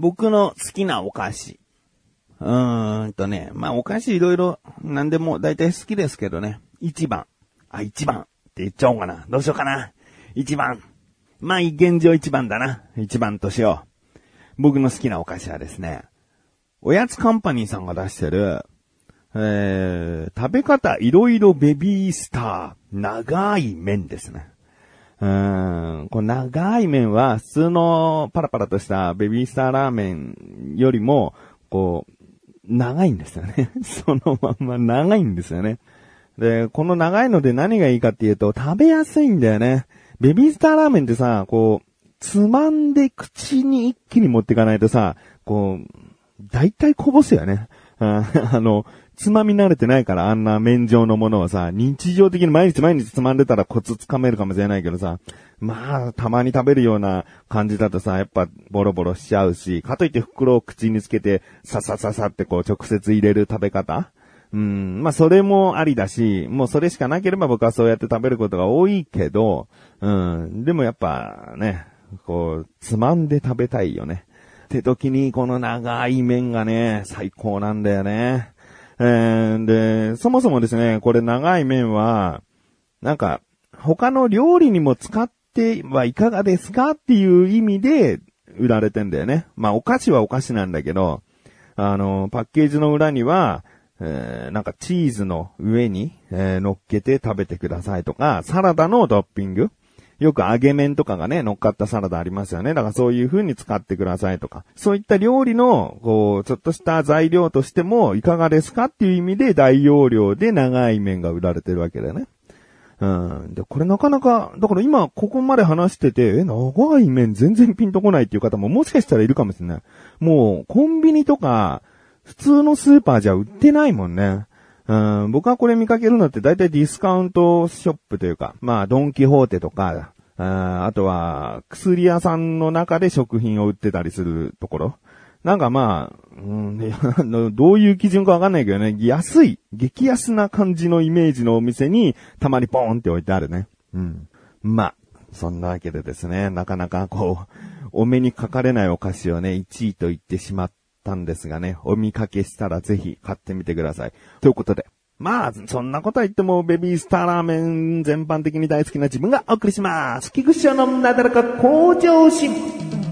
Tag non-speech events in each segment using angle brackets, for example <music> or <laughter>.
僕の好きなお菓子。うーんとね、まあお菓子いろいろ何でも大体好きですけどね。一番。あ、一番って言っちゃおうかな。どうしようかな。一番。まあ現状一番だな。一番としよう。僕の好きなお菓子はですね、おやつカンパニーさんが出してる、えー、食べ方いろいろベビースター、長い麺ですね。うん、この長い麺は普通のパラパラとしたベビースターラーメンよりも、こう、長いんですよね。<laughs> そのまんま長いんですよね。で、この長いので何がいいかっていうと、食べやすいんだよね。ベビースターラーメンってさ、こう、つまんで口に一気に持っていかないとさ、こう、大体こぼすよね。<laughs> あの、つまみ慣れてないからあんな麺状のものはさ、日常的に毎日毎日つまんでたらコツつかめるかもしれないけどさ、まあ、たまに食べるような感じだとさ、やっぱボロボロしちゃうし、かといって袋を口につけて、ささささってこう直接入れる食べ方。うん、まあそれもありだし、もうそれしかなければ僕はそうやって食べることが多いけど、うん、でもやっぱね、こう、つまんで食べたいよね。って時にこの長い麺がね、最高なんだよね。えー、で、そもそもですね、これ長い麺は、なんか、他の料理にも使ってはいかがですかっていう意味で売られてんだよね。まあ、お菓子はお菓子なんだけど、あの、パッケージの裏には、えー、なんかチーズの上に、えー、乗っけて食べてくださいとか、サラダのトッピング。よく揚げ麺とかがね、乗っかったサラダありますよね。だからそういう風に使ってくださいとか。そういった料理の、こう、ちょっとした材料としても、いかがですかっていう意味で大容量で長い麺が売られてるわけだよね。うん。で、これなかなか、だから今ここまで話してて、え、長い麺全然ピンとこないっていう方ももしかしたらいるかもしれない。もう、コンビニとか、普通のスーパーじゃ売ってないもんね。うん、僕はこれ見かけるのって大体ディスカウントショップというか、まあ、ドンキホーテとか、ああとは、薬屋さんの中で食品を売ってたりするところ。なんかまあ、うん、<laughs> どういう基準かわかんないけどね、安い、激安な感じのイメージのお店に、たまにポーンって置いてあるね。うん。まあ、そんなわけでですね、なかなかこう、お目にかかれないお菓子をね、1位と言ってしまったんですがね、お見かけしたらぜひ買ってみてください。ということで、まあ、そんなことは言っても、ベビースターラーメン全般的に大好きな自分がお送りします。菊池のなだらか向上心。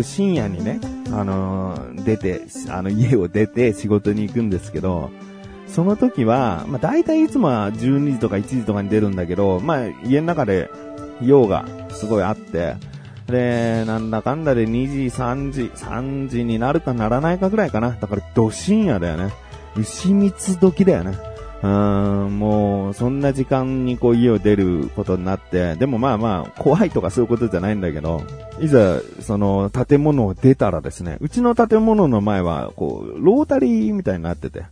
深夜にね、あのー、出て、あの、家を出て仕事に行くんですけど、その時は、まあ、大体いつもは12時とか1時とかに出るんだけど、まあ、家の中で用がすごいあって、で、なんだかんだで2時、3時、3時になるかならないかぐらいかな。だから、ど深夜だよね。牛蜜時だよね。うん、もう、そんな時間にこう家を出ることになって、でもまあまあ、怖いとかそういうことじゃないんだけど、いざ、その、建物を出たらですね、うちの建物の前は、こう、ロータリーみたいになってて、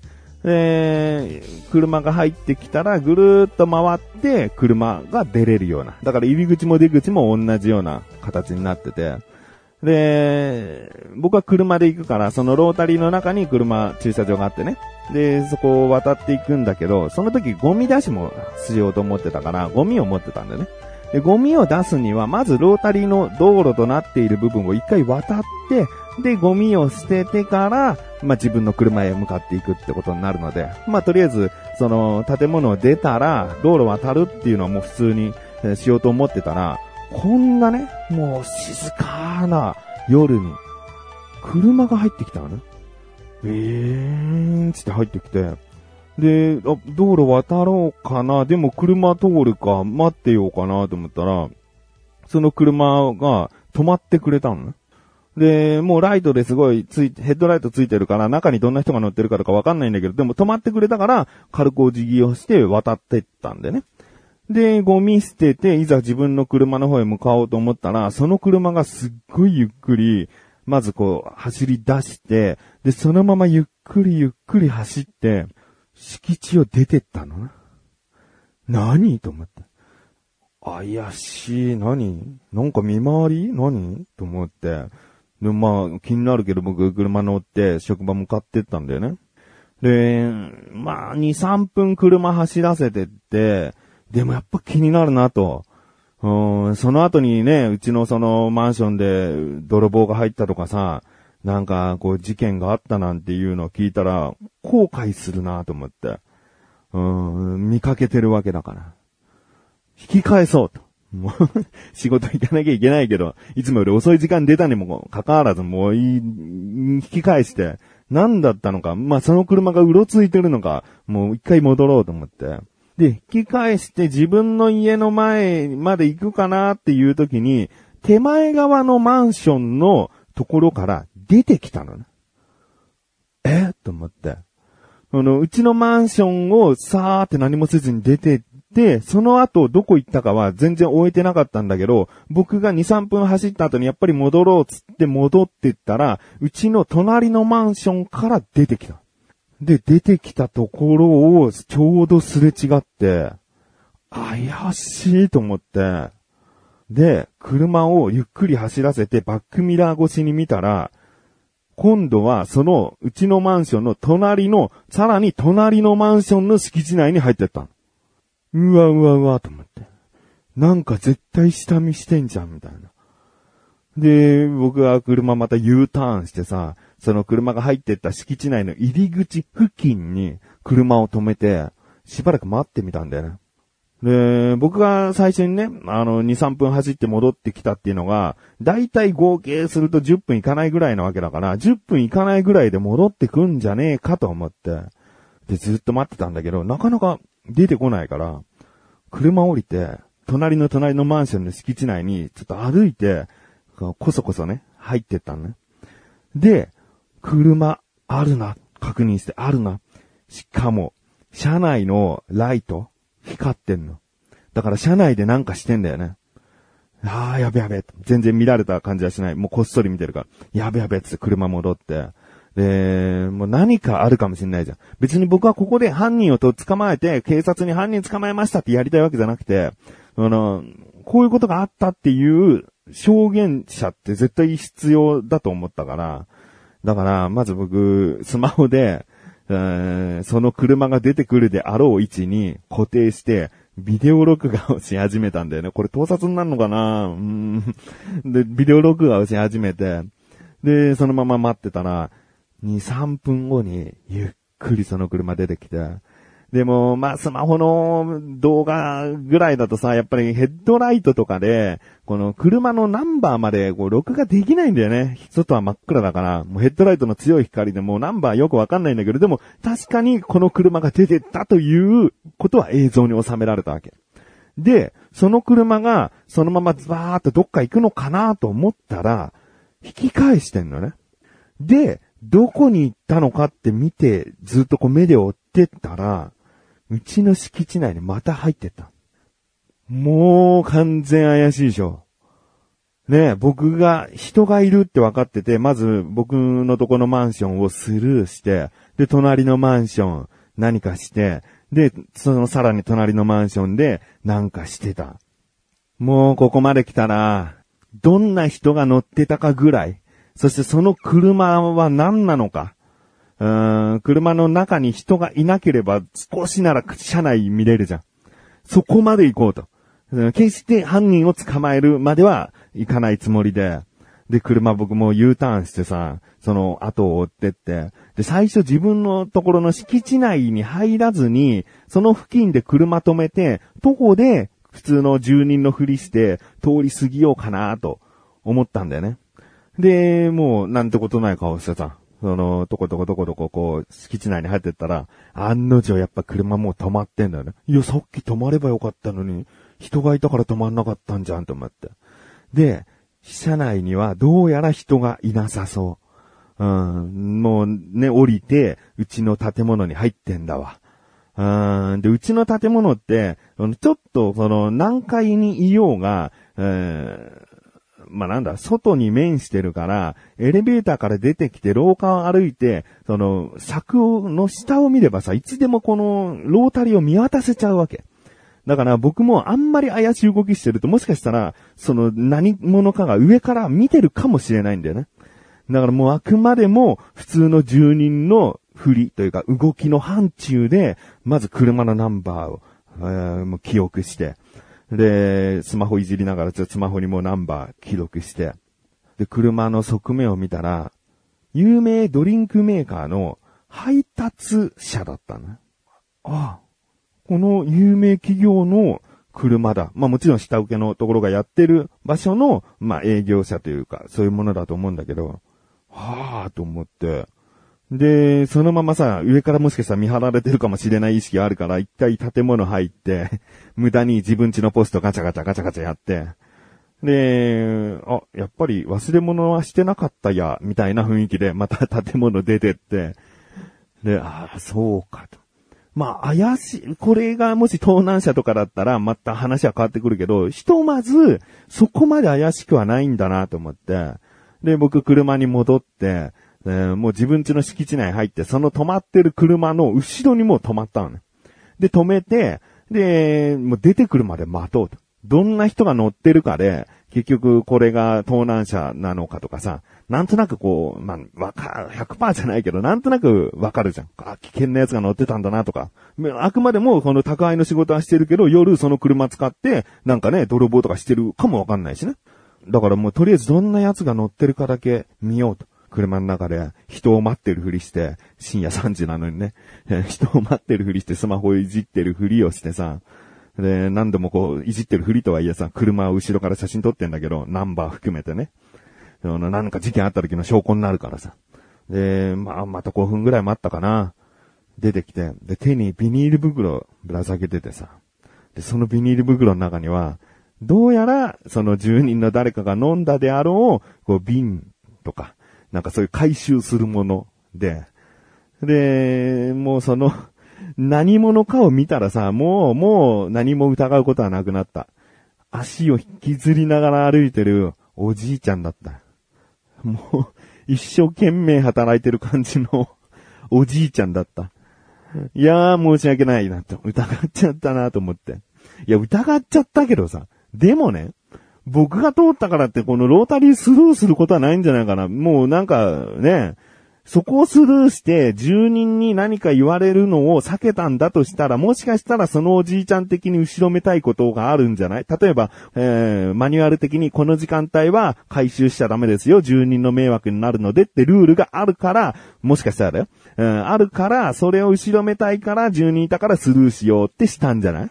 で、車が入ってきたらぐるーっと回って車が出れるような。だから入り口も出口も同じような形になってて、で、僕は車で行くから、そのロータリーの中に車駐車場があってね。で、そこを渡っていくんだけど、その時ゴミ出しもしようと思ってたから、ゴミを持ってたんだよね。で、ゴミを出すには、まずロータリーの道路となっている部分を一回渡って、で、ゴミを捨ててから、まあ、自分の車へ向かっていくってことになるので、まあ、とりあえず、その、建物を出たら、道路渡るっていうのはもう普通に、えしようと思ってたら、こんなね、もう静かな夜に、車が入ってきたのね。えーんつって入ってきて、で、あ、道路渡ろうかな、でも車通るか、待ってようかなと思ったら、その車が止まってくれたのね。で、もうライトですごいつい、ヘッドライトついてるから、中にどんな人が乗ってるかとかわかんないんだけど、でも止まってくれたから、軽くお辞儀をして渡ってったんでね。で、ゴミ捨てて、いざ自分の車の方へ向かおうと思ったら、その車がすっごいゆっくり、まずこう、走り出して、で、そのままゆっくりゆっくり走って、敷地を出てったのな。何？と思って。怪しい、何？なんか見回り？何？と思って。で、まあ、気になるけど僕車乗って職場向かってったんだよね。で、まあ、2、3分車走らせてって、でもやっぱ気になるなと。うん、その後にね、うちのそのマンションで泥棒が入ったとかさ、なんかこう事件があったなんていうのを聞いたら、後悔するなと思って。うん、見かけてるわけだから。引き返そうと。もう、<laughs> 仕事行かなきゃいけないけど、いつもより遅い時間出たにもかかわらず、もういい、引き返して、何だったのか、まあ、その車がうろついてるのか、もう一回戻ろうと思って。で、引き返して自分の家の前まで行くかなっていう時に、手前側のマンションのところから出てきたのね。え？と思って。あの、うちのマンションをさーって何もせずに出てって、その後どこ行ったかは全然終えてなかったんだけど、僕が2、3分走った後にやっぱり戻ろうっつって戻ってったら、うちの隣のマンションから出てきた。で、出てきたところをちょうどすれ違って、怪しいと思って、で、車をゆっくり走らせてバックミラー越しに見たら、今度はそのうちのマンションの隣の、さらに隣のマンションの敷地内に入ってった。うわうわうわと思って。なんか絶対下見してんじゃんみたいな。で、僕は車また U ターンしてさ、その車が入ってった敷地内の入り口付近に車を止めて、しばらく待ってみたんだよね。で、僕が最初にね、あの、2、3分走って戻ってきたっていうのが、だいたい合計すると10分いかないぐらいなわけだから、10分いかないぐらいで戻ってくんじゃねえかと思って、で、ずっと待ってたんだけど、なかなか出てこないから、車降りて、隣の隣のマンションの敷地内に、ちょっと歩いて、こそこそね、入ってったのね。で、車、あるな、確認して、あるな。しかも、車内のライト、光ってんの。だから車内でなんかしてんだよね。ああ、やべやべ。全然見られた感じはしない。もうこっそり見てるから。やべやべっつって車戻って。で、もう何かあるかもしれないじゃん。別に僕はここで犯人をと捕まえて、警察に犯人捕まえましたってやりたいわけじゃなくて、あの、こういうことがあったっていう証言者って絶対必要だと思ったから、だから、まず僕、スマホで、その車が出てくるであろう位置に固定して、ビデオ録画をし始めたんだよね。これ盗撮になるのかな？うん。で、ビデオ録画をし始めて、で、そのまま待ってたら、2、3分後に、ゆっくりその車出てきて、でも、まあ、スマホの動画ぐらいだとさ、やっぱりヘッドライトとかで、この車のナンバーまでこう録画できないんだよね。外は真っ暗だから、もうヘッドライトの強い光でもうナンバーよくわかんないんだけど、でも確かにこの車が出てったということは映像に収められたわけ。で、その車がそのままズバーっとどっか行くのかなと思ったら、引き返してんのね。で、どこに行ったのかって見て、ずっとこう目で追ってったら、うちの敷地内にまた入ってった。もう完全怪しいでしょ。ねえ、僕が、人がいるって分かってて、まず僕のとこのマンションをスルーして、で、隣のマンション何かして、で、そのさらに隣のマンションでなんかしてた。もうここまで来たら、どんな人が乗ってたかぐらい、そしてその車は何なのか、うーん、車の中に人がいなければ少しなら車内見れるじゃん。そこまで行こうと。決して犯人を捕まえるまでは行かないつもりで。で、車僕も U ターンしてさ、その後を追ってって。で、最初自分のところの敷地内に入らずに、その付近で車止めて、徒歩で普通の住人のふりして通り過ぎようかなと思ったんだよね。で、もうなんてことない顔してさ、その、とことことことここう、敷地内に入ってったら、案の定やっぱ車もう止まってんだよね。いや、さっき止まればよかったのに、人がいたから止まんなかったんじゃんと思って。で、車内にはどうやら人がいなさそう。うん、もうね、降りて、うちの建物に入ってんだわ。うん、で、うちの建物って、ちょっと、その、何階にいようが、まあ、なんだ、外に面してるから、エレベーターから出てきて廊下を歩いて、その、柵の下を見ればさ、いつでもこの、ロータリーを見渡せちゃうわけ。だから僕もあんまり怪しい動きしてるともしかしたら、その何者かが上から見てるかもしれないんだよね。だからもうあくまでも普通の住人の振りというか動きの範疇で、まず車のナンバーを、えーもう記憶して、で、スマホいじりながらちょっとスマホにもうナンバー記録して、で、車の側面を見たら、有名ドリンクメーカーの配達車だったね。ああ、この有名企業の車だ。まあもちろん下請けのところがやってる場所の、まあ営業車というか、そういうものだと思うんだけど、はあと思って。で、そのままさ、上からもしかしたら見張られてるかもしれない意識があるから、一回建物入って、<laughs> 無駄に自分家のポストガチャガチャガチャガチャやって、で、あ、やっぱり忘れ物はしてなかったや、みたいな雰囲気で、また建物出てって、で、ああ、そうかと。まあ、怪しい、これがもし盗難車とかだったら、また話は変わってくるけど、ひとまず、そこまで怪しくはないんだなと思って、で、僕車に戻って、えーもう自分家の敷地内入って、その止まってる車の後ろにもう止まったのね。で、止めて、で、もう出てくるまで待とうと。どんな人が乗ってるかで、結局これが盗難車なのかとかさ、なんとなくこう、まあ、わか、100%じゃないけど、なんとなくわかるじゃん。あ、危険なやつが乗ってたんだなとか。あくまでもこの宅配の仕事はしてるけど、夜その車使って、なんかね、泥棒とかしてるかもわかんないしね。だからもうとりあえずどんなやつが乗ってるかだけ見ようと。車の中で人を待ってるふりして、深夜3時なのにね、人を待ってるふりしてスマホをいじってるふりをしてさ、で、何度もこう、いじってるふりとはいえさ、車を後ろから写真撮ってんだけど、ナンバー含めてね。あのなんか事件あった時の証拠になるからさ。で、まあ、また5分ぐらい待ったかな。出てきて、で、手にビニール袋ぶら下げててさ。で、そのビニール袋の中には、どうやら、その住人の誰かが飲んだであろう、こう、瓶とか、なんかそういう回収するもので、で、もうその、<laughs> 何者かを見たらさ、もう、もう何も疑うことはなくなった。足を引きずりながら歩いてるおじいちゃんだった。もう、一生懸命働いてる感じの <laughs> おじいちゃんだった。いやー、申し訳ないなと、疑っちゃったなと思って。いや、疑っちゃったけどさ、でもね、僕が通ったからってこのロータリースルーすることはないんじゃないかな。もうなんかね、そこをスルーして住人に何か言われるのを避けたんだとしたら、もしかしたらそのおじいちゃん的に後ろめたいことがあるんじゃない？例えば、えー、マニュアル的にこの時間帯は回収しちゃダメですよ。住人の迷惑になるのでってルールがあるから、もしかしたらだよ。うん、あるから、それを後ろめたいから住人いたからスルーしようってしたんじゃない？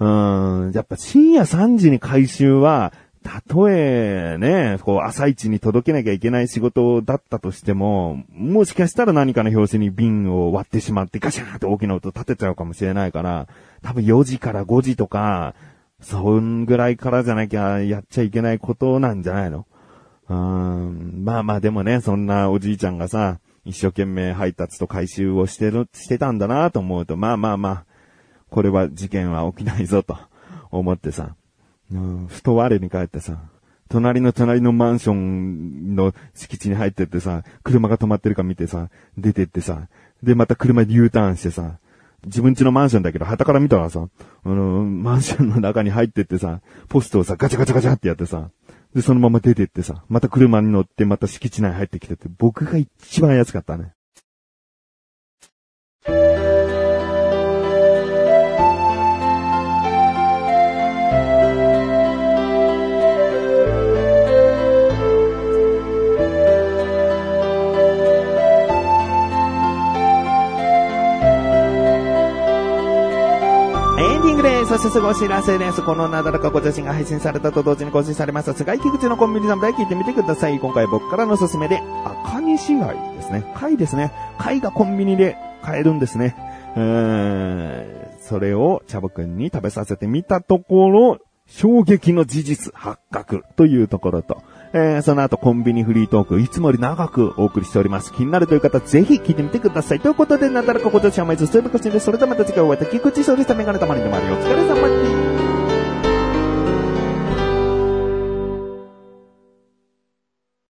うん、やっぱ深夜3時に回収は、たとえね、こう朝一に届けなきゃいけない仕事だったとしても、もしかしたら何かの拍子に瓶を割ってしまってガシャーンって大きな音立てちゃうかもしれないから、多分4時から5時とか、そんぐらいからじゃなきゃやっちゃいけないことなんじゃないの？うん、まあまあでもね、そんなおじいちゃんがさ、一生懸命配達と回収をしてる、してたんだなと思うと、まあまあまあ、これは事件は起きないぞと思ってさ、うん、ふと我に返ってさ、隣の隣のマンションの敷地に入ってってさ、車が止まってるか見てさ、出てってさ、でまた車で U ターンしてさ、自分家のマンションだけど、旗から見たらさ、あの、マンションの中に入ってってさ、ポストをさ、ガチャガチャガチャってやってさ、で、そのまま出てってさ、また車に乗って、また敷地内入ってきてて、僕が一番安かったね。す。そしてすぐお知らせです。このなだらかご写真が配信されたと同時に更新されました。菅井菊池のコンビニ侍聞いてみてください。今回僕からのおすすめで、赤西貝ですね。貝ですね。貝がコンビニで買えるんですね。うーん。それをチャボくんに食べさせてみたところ、衝撃の事実発覚というところと、えー、その後コンビニフリートーク、いつもより長くお送りしております。気になるという方、ぜひ聞いてみてください。ということで、なたらかご女子は毎日ストイブコシで、それではまた次回お会いいたい。菊池勝利したメガネたまりの周りお疲れ様です。